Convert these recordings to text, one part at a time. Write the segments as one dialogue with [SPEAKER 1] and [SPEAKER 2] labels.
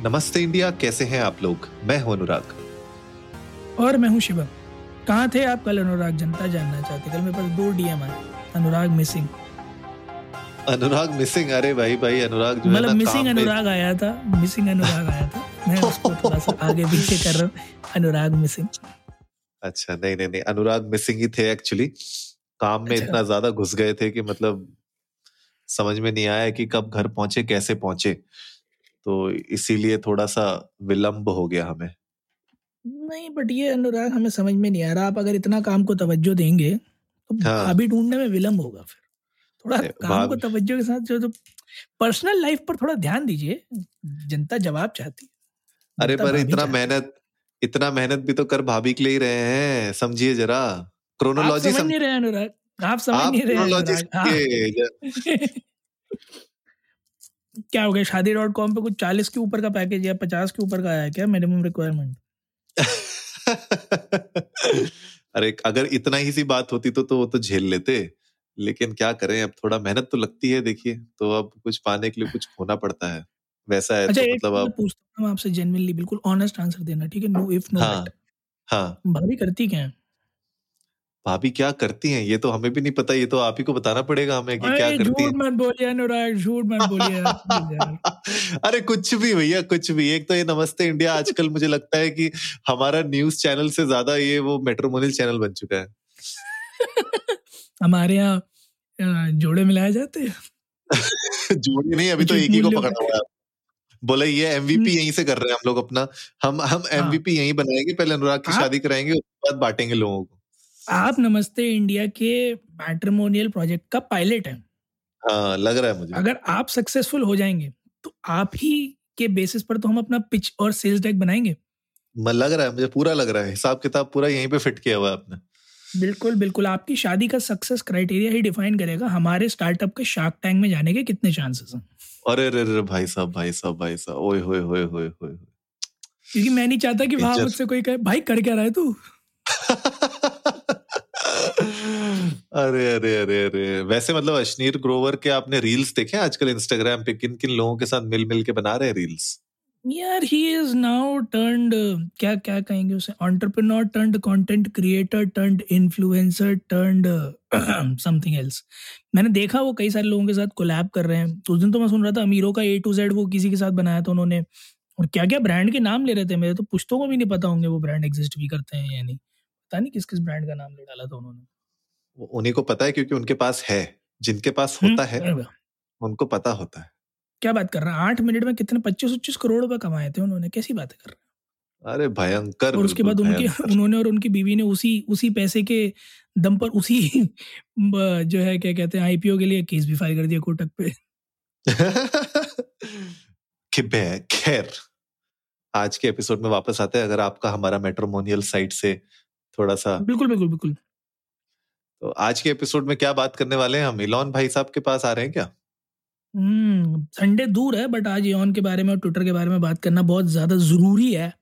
[SPEAKER 1] नमस्ते इंडिया कैसे हैं आप लोग? मैं हूँ अनुराग।
[SPEAKER 2] और मैं हूँ शिवम। कहाँ थे आप कल अनुराग? जनता जानना चाहते। कल मेरे पास दो डीएम आए। अनुराग मिसिंग।
[SPEAKER 1] अनुराग मिसिंग? अरे भाई भाई अनुराग जो
[SPEAKER 2] मतलब मिसिंग अनुराग आया था। मिसिंग अनुराग आया था। मैं उसको थोड़ा सा आगे पीछे कर रहा हूँ। अनुराग मिसिंग।
[SPEAKER 1] अच्छा नहीं नहीं नहीं अनुराग मिसिंग ही थे एक्चुअली काम में
[SPEAKER 2] अच्छा।
[SPEAKER 1] इतना ज़्यादा घुस गए थे कि मतलब समझ में नहीं आया कि कब घर पहुँचे कैसे पहुँचे। तो इसीलिए थोड़ा सा विलंब हो गया हमें।
[SPEAKER 2] नहीं बट ये अनुराग हमें समझ में नहीं आ रहा। आप अगर इतना काम को तवज्जो देंगे तो
[SPEAKER 1] हाँ।
[SPEAKER 2] भाभी ढूँढने में विलंब होगा फिर। थोड़ा काम को तवज्जो के साथ जो जो पर्सनल लाइफ पर थोड़ा ध्यान दीजिए। जनता जवाब चाहती
[SPEAKER 1] अरे पर इतना मेहनत इतना मेहनत भी तो कर भाभी के लिए ही रहे हैं। समझिए जरा। क्रोनोलॉजी
[SPEAKER 2] समझ नहीं रहे अनुराग। आप समझ नहीं रहे
[SPEAKER 1] क्रोनोलॉजी
[SPEAKER 2] क्या हो गया? शादी डॉट कॉम पे कुछ चालीस के ऊपर का पैकेज या पचास के ऊपर का आया क्या? मिनिमम रिक्वायरमेंट
[SPEAKER 1] अरे अगर इतना ही सी बात होती तो तो वो तो झेल लेते। लेकिन क्या करें अब थोड़ा मेहनत तो लगती है देखिए। तो अब कुछ पाने के लिए कुछ खोना पड़ता है। वैसा है
[SPEAKER 2] अच्छा
[SPEAKER 1] तो मतलब अब
[SPEAKER 2] पूछता हूँ आपसे जेन्युइनली बिल्कुल ऑनेस्ट आंसर देना ठीक है? नो इफ़ नो
[SPEAKER 1] हाँ हाँ।
[SPEAKER 2] भाभी करती क्या? है
[SPEAKER 1] भाभी क्या करती हैं? ये तो हमें भी नहीं पता ये तो आप ही को बताना पड़ेगा हमें कि क्या
[SPEAKER 2] अरे
[SPEAKER 1] करती
[SPEAKER 2] झूठ मत बोलिए अनुराग झूठ मत बोलिए।
[SPEAKER 1] हैं अरे कुछ भी भैया कुछ भी। एक तो ये नमस्ते इंडिया आजकल मुझे लगता है कि हमारा न्यूज़ चैनल से ज़्यादा ये वो मेट्रोमोनियल चैनल बन चुका है।
[SPEAKER 2] हमारे यहाँ जोड़े मिलाए जाते हैं।
[SPEAKER 1] जोड़ी नहीं अभी तो एक ही को पकड़ा हुआ है। बोले ये एमवीपी
[SPEAKER 2] हम्म।
[SPEAKER 1] यहीं से कर रहे हैं हम लोग अपना। हम हम
[SPEAKER 2] हाँ।
[SPEAKER 1] एमवीपी यहीं बनाएँगे पहले अनुराग की शादी कराएँगे उसके बाद बांटेंगे लोगों को।
[SPEAKER 2] आप नमस्ते इंडिया के मैट्रिमोनियल प्रोजेक्ट का पायलट है।
[SPEAKER 1] हाँ लग रहा है मुझे।
[SPEAKER 2] अगर आप सक्सेसफुल हो जाएँगे तो आप ही के बेसिस पर तो हम अपना पिच और सेल्स डेक बनाएँगे।
[SPEAKER 1] म- लग रहा है मुझे पूरा लग रहा है। हिसाब किताब पूरा यहीं पे फिट किया हुआ है आपने।
[SPEAKER 2] बिल्कुल बिल्कुल। आपकी शादी का सक्सेस क्राइटेरिया ही डिफाइन करेगा हमारे स्टार्टअप के शार्क टैंक में जाने के कितने चांसेस हैं।
[SPEAKER 1] अरे अरे अरे भाई साहब भाई साहब भाई साहब। ओए होए होए होए होए
[SPEAKER 2] क्योंकि मैं नहीं चाहता कि वहाँ मुझसे कोई कहे भाई कर क्या रहा है तू?
[SPEAKER 1] अरे अरे अरे अरे। वैसे मतलब अश्नीर ग्रोवर के आपने रील्स देखे आजकल इंस्टाग्राम पे? किन किन लोगों के साथ मिल मिल के बना रहे हैं रील्स?
[SPEAKER 2] यार ही इज़ नाउ टर्न्ड क्या क्या कहेंगे उसे? Entrepreneur turned content creator turned influencer turned something else मैंने देखा वो कई सारे लोगों के साथ कोलैब कर रहे हैं। उस दिन तो मैं सुन रहा था अमीरों का ए टू जेड वो किसी के साथ बनाया था उन्होंने। और क्या क्या ब्रांड के नाम ले रहे थे मेरे तो पुश्तों को भी नहीं पता होंगे वो ब्रांड एग्जिस्ट भी करते हैं या नहीं। पता नहीं किस किस ब्रांड का नाम ले डाला था उन्होंने।
[SPEAKER 1] उन्हीं को पता है क्योंकि उनके पास है जिनके पास होता है उनको पता होता है।
[SPEAKER 2] क्या बात कर रहे हैं? आठ मिनट में कितने पच्चीस उच्चीस करोड़ रुपए कमाए थे उन्होंने कैसी बातें कर रहे हैं?
[SPEAKER 1] अरे भयंकर
[SPEAKER 2] और उसके बाद उनके उन्होंने और उनकी बीवी ने उसी उसी पैसे के दम पर उसी जो है क्या कहते हैं आईपीओ के लिए केस भी फ़ाइल कर दिया कोटक पे।
[SPEAKER 1] खैर आज के एपिसोड में वापस आते हैं। अगर आपका हमारा मेट्रोमोनियल साइट से थोड़ा सा
[SPEAKER 2] बिल्कुल बिल्कुल बिल्कुल।
[SPEAKER 1] तो आज के एपिसोड में क्या बात करने वाले हैं? हम इलॉन भाई साहब के पास आ रहे हैं क्या?
[SPEAKER 2] हम्म संडे दूर है बट आज यौन के बारे में और ट्विटर के बारे में बात करना बहुत ज़्यादा ज़रूरी है।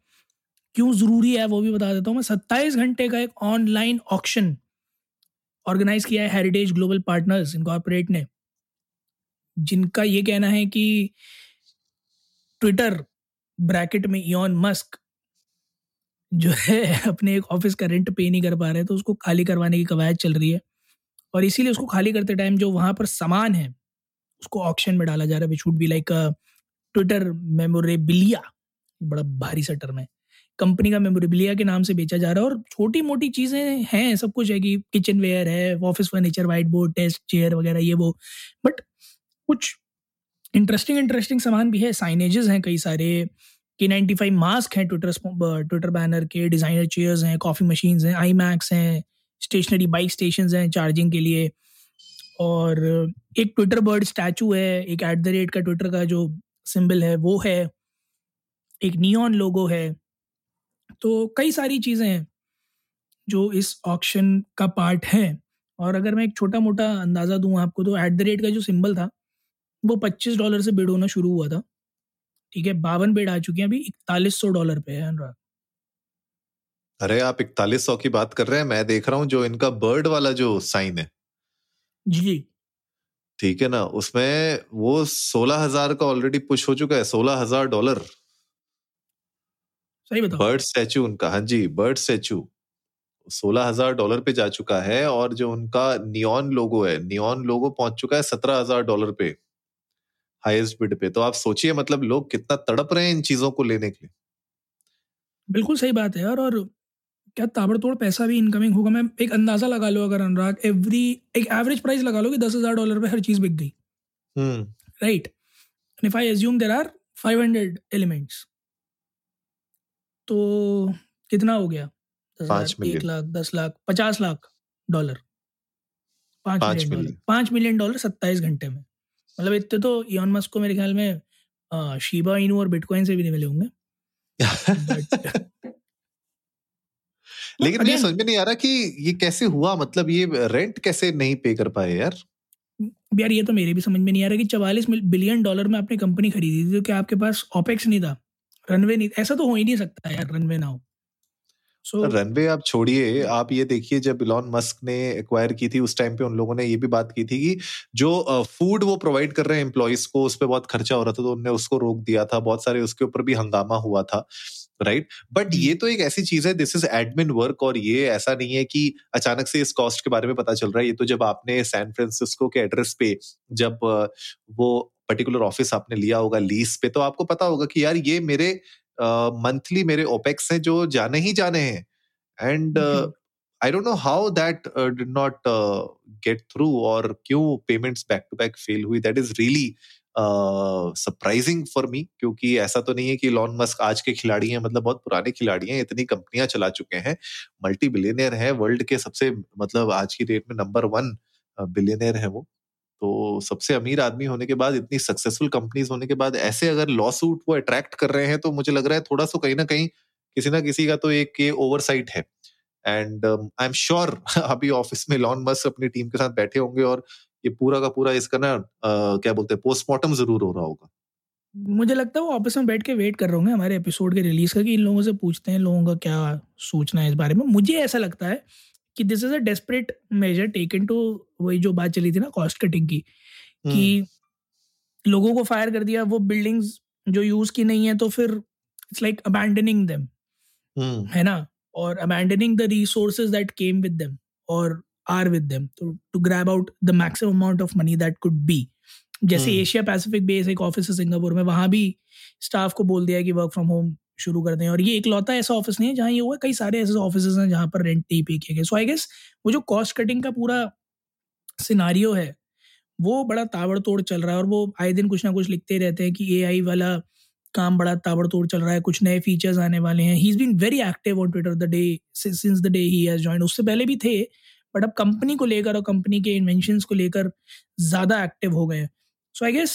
[SPEAKER 2] क्यों ज़रूरी है वो भी बता देता हूँ मैं। सत्ताईस घंटे का एक ऑनलाइन ऑक्शन ऑर्गेनाइज किया है हेरिटेज ग्लोबल पार्टनर्स इनकॉर्पोरेट ने। जिनका ये कहना है कि ट्विटर ब्रैकेट में इयॉन मस्क जो है, अपने एक ऑफ़िस का रेंट पे नहीं कर पा रहे तो उसको खाली करवाने की कवायद चल रही है। और इसीलिए उसको खाली करते टाइम जो वहाँ पर सामान है, उसको ऑक्शन में डाला जा रहा है which would be like Twitter memorabilia बड़ा भारी सा टर्म है कंपनी का मेमोरेबिलिया के नाम से बेचा जा रहा है और छोटी मोटी चीज़ें हैं, सब कुछ है कि किचन वेयर है office furniture whiteboard desk chair वगैरह, ये वो। बट कुछ इंटरेस्टिंग इंटरेस्टिंग सामान भी है साइनेजेस हैं कई सारे। के नाइन्टी फाइव मास्क हैं ट्विटर ट्विटर बैनर के डिज़ाइनर चेयर्स हैं कॉफ़ी मशीन्स हैं आई मैक्स हैं स्टेशनरी बाइक स्टेशन हैं चार्जिंग के लिए। और एक ट्विटर बर्ड स्टैचू है, एक एट द रेट का ट्विटर का जो सिंबल है, वो है। एक नियॉन लोगो है। तो कई सारी चीज़ें हैं जो इस ऑक्शन का पार्ट है। और अगर मैं एक छोटा मोटा अंदाज़ा दूँ आपको तो एट द रेट का जो सिंबल था, वो पच्चीस डॉलर से बिड होना शुरू हुआ था। ठीक है बावन बेड आ चुके हैं अभी इकतालीस सौ डॉलर पे है अनुराग।
[SPEAKER 1] अरे आप इकतालीस सौ की बात कर रहे हैं मैं देख रहा हूँ जो इनका बर्ड वाला जो साइन है।
[SPEAKER 2] जी
[SPEAKER 1] ठीक है ना उसमें वो सोलह हज़ार का ऑलरेडी पुश हो चुका है सोलह हज़ार डॉलर।
[SPEAKER 2] सही बताओ।
[SPEAKER 1] बर्ड स्टैचू उनका हाँ जी बर्ड स्टैचू। सोलह हज़ार डॉलर पे जा चुका है और जो उनका नियॉन लोगो है नियॉन लोगो पहुँच चुका है सत्रह हज़ार डॉलर पे। हाईएस्ट बिड पे। तो आप सोचिए मतलब लोग कितना तड़प रहे हैं इन चीज़ों को लेने के लिए।
[SPEAKER 2] बिल्कुल सही बात है यार और क्या ताबड़तोड़ पैसा भी इनकमिंग होगा? मैं एक अंदाज़ा लगा लो अगर अनुराग एवरी एक एवरेज प्राइस लगा लो कि दस हज़ार डॉलर पे हर चीज़ बिक गई। Right if I assume there are five hundred elements तो कितना हो गया? एक लाख दस लाख पचास लाख डॉलर पाँच मिलियन डॉलर पाँच मिलियन डॉलर सत्ताईस घंटे में। मतलब इतने तो इॉन मस्क को मेरे ख्याल में शीबा इनू और बिटकॉइन से भी नहीं मिले होंगे।
[SPEAKER 1] लेकिन मुझे समझ में नहीं आ रहा कि ये कैसे हुआ? मतलब ये रेंट कैसे नहीं पे कर पाए यार?
[SPEAKER 2] यार ये तो मेरे भी समझ में नहीं आ रहा कि चवालीस बिलियन डॉलर में आपने कंपनी खरीदी थी तो क्या आपके पास ऑपेक्स नहीं था? रनवे नहीं ऐसा तो हो ही नहीं सकता यार रनवे ना हो।
[SPEAKER 1] So, रनवे आप छोड़िए। आप ये देखिए जब इलॉन मस्क ने एक्वायर की थी उस टाइम पे उन लोगों ने ये भी बात की थी कि जो फ़ूड वो प्रोवाइड कर रहे हैं एम्प्लॉयज़ को उस पर बहुत खर्चा हो रहा था तो उन्होंने उसको रोक दिया था। बहुत सारे उसके ऊपर भी हंगामा हुआ था राइट right? बट ये तो एक ऐसी चीज़ है दिस इज़ एडमिन वर्क और ये ऐसा नहीं है कि अचानक से इस कॉस्ट के बारे में पता चल रहा है। ये तो जब आपने सैन फ्रांसिस्को के एड्रेस पे जब वो पर्टिकुलर ऑफ़िस आपने लिया होगा लीज पे तो आपको पता होगा कि यार ये मेरे मंथली मेरे ओपेक्स हैं जो जाने ही जाने हैं। And I don't know how that did not get through और क्यों payments back to back fail हुई। That is really surprising for me क्योंकि ऐसा तो नहीं है कि लॉन मस्क आज के खिलाड़ी हैं मतलब बहुत पुराने खिलाड़ी हैं इतनी कंपनियाँ चला चुके हैं। मल्टी बिलियनियर है वर्ल्ड के सबसे मतलब आज की डेट में नंबर वन बिलियनियर है वो। तो सबसे अमीर आदमी होने के बाद इतनी सक्सेसफुल कंपनीज़ होने के बाद ऐसे अगर लॉ सूट वो अट्रैक्ट कर रहे हैं तो मुझे लग रहा है थोड़ा सा कहीं ना कहीं किसी ना किसी का तो एक ये ओवरसाइट है। एंड आई एम श्योर अभी ऑफ़िस में लॉन मस्क अपनी टीम के साथ बैठे होंगे और ये पूरा का पूरा इसका ना uh, क्या बोलते हैं पोस्टमार्टम ज़रूर हो रहा होगा।
[SPEAKER 2] मुझे लगता है वो ऑफ़िस में बैठ के वेट कर रहे होंगे हमारे एपिसोड के रिलीज़ का कि इन लोगों से पूछते हैं लोगों का क्या सोचना है इस बारे में। मुझे ऐसा लगता है कि this is a desperate measure taken to वही जो बात चली थी ना कॉस्ट कटिंग की कि हम्म। लोगों को फायर कर दिया वो बिल्डिंग्स जो यूज़ की नहीं है तो फिर इट्स लाइक अबैंडनिंग देम है ना? और abandoning the resources that came with them और with them to, to grab out the maximum amount of money that could be जैसे एशिया पैसिफिक बेस एक ऑफ़िस है सिंगापुर में वहाँ भी स्टाफ को बोल दिया कि वर्क फ्रॉम होम शुरू कर दें। और ये इकलौता ऐसा ऑफ़िस नहीं है जहाँ ये हुआ, कई सारे ऐसे ऑफ़िस हैं जहाँ पर रेंट नहीं पे किए गए। सो आई गेस वो जो कॉस्ट कटिंग का पूरा सिनारियो है, वो बड़ा ताबड़तोड़ चल रहा है और वो आए दिन कुछ ना कुछ लिखते रहते हैं कि एआई वाला काम बड़ा ताबड़तोड़ चल रहा है, कुछ नए फीचर्स आने वाले हैं। He is been very active on Twitter the day since the day he has join उससे पहले भी थे बट अब कंपनी को लेकर और कंपनी के इन्वेंशन को लेकर ज़्यादा एक्टिव हो गए so I guess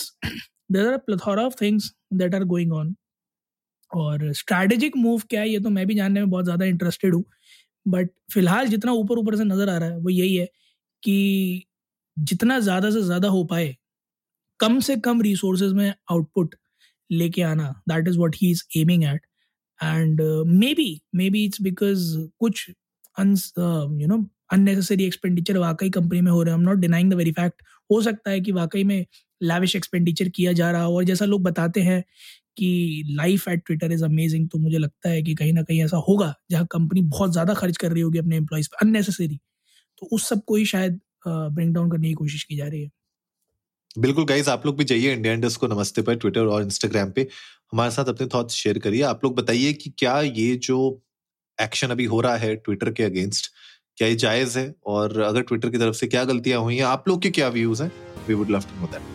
[SPEAKER 2] there are plethora of things that are going on और स्ट्रैटेजिक मूव क्या है, ये तो मैं भी जानने में बहुत ज़्यादा इंटरेस्टेड हूँ बट फ़िलहाल जितना ऊपर ऊपर से नज़र आ रहा है, वो यही है कि जितना ज़्यादा से ज़्यादा हो पाए, कम से कम रिसोर्सेज में आउटपुट लेके आना that is what he is aiming at and maybe maybe it's because कुछ यू नो अननेसेसरी एक्सपेंडिचर वाकई कंपनी में हो रहे हैं। Am not denying the very fact हो सकता है कि वाकई में लैविश एक्सपेंडिचर किया जा रहा हो, और जैसा लोग बताते हैं कि life at Twitter is amazing तो मुझे लगता है कि कहीं ना कहीं ऐसा होगा, जहाँ कंपनी बहुत ज़्यादा खर्च कर रही होगी अपने एम्प्लॉयज़ पर अननेसेसरी तो उस सबको ही शायद ब्रिंग डाउन करने की कोशिश की जा रही है।
[SPEAKER 1] बिल्कुल गाइज़ आप लोग भी जाइए इंडिया इंडस्ट को नमस्ते पर ट्विटर और इंस्टाग्राम पे। हमारे साथ अपने थॉट्स शेयर करिए। आप लोग बताइए कि क्या ये जो एक्शन अभी हो रहा है ट्विटर के अगेंस्ट क्या ये जायज़ है? और अगर ट्विटर की तरफ़ से क्या गलतियाँ हुई हैं? आप लोग के क्या व्यूज़ हैं? We would love to know that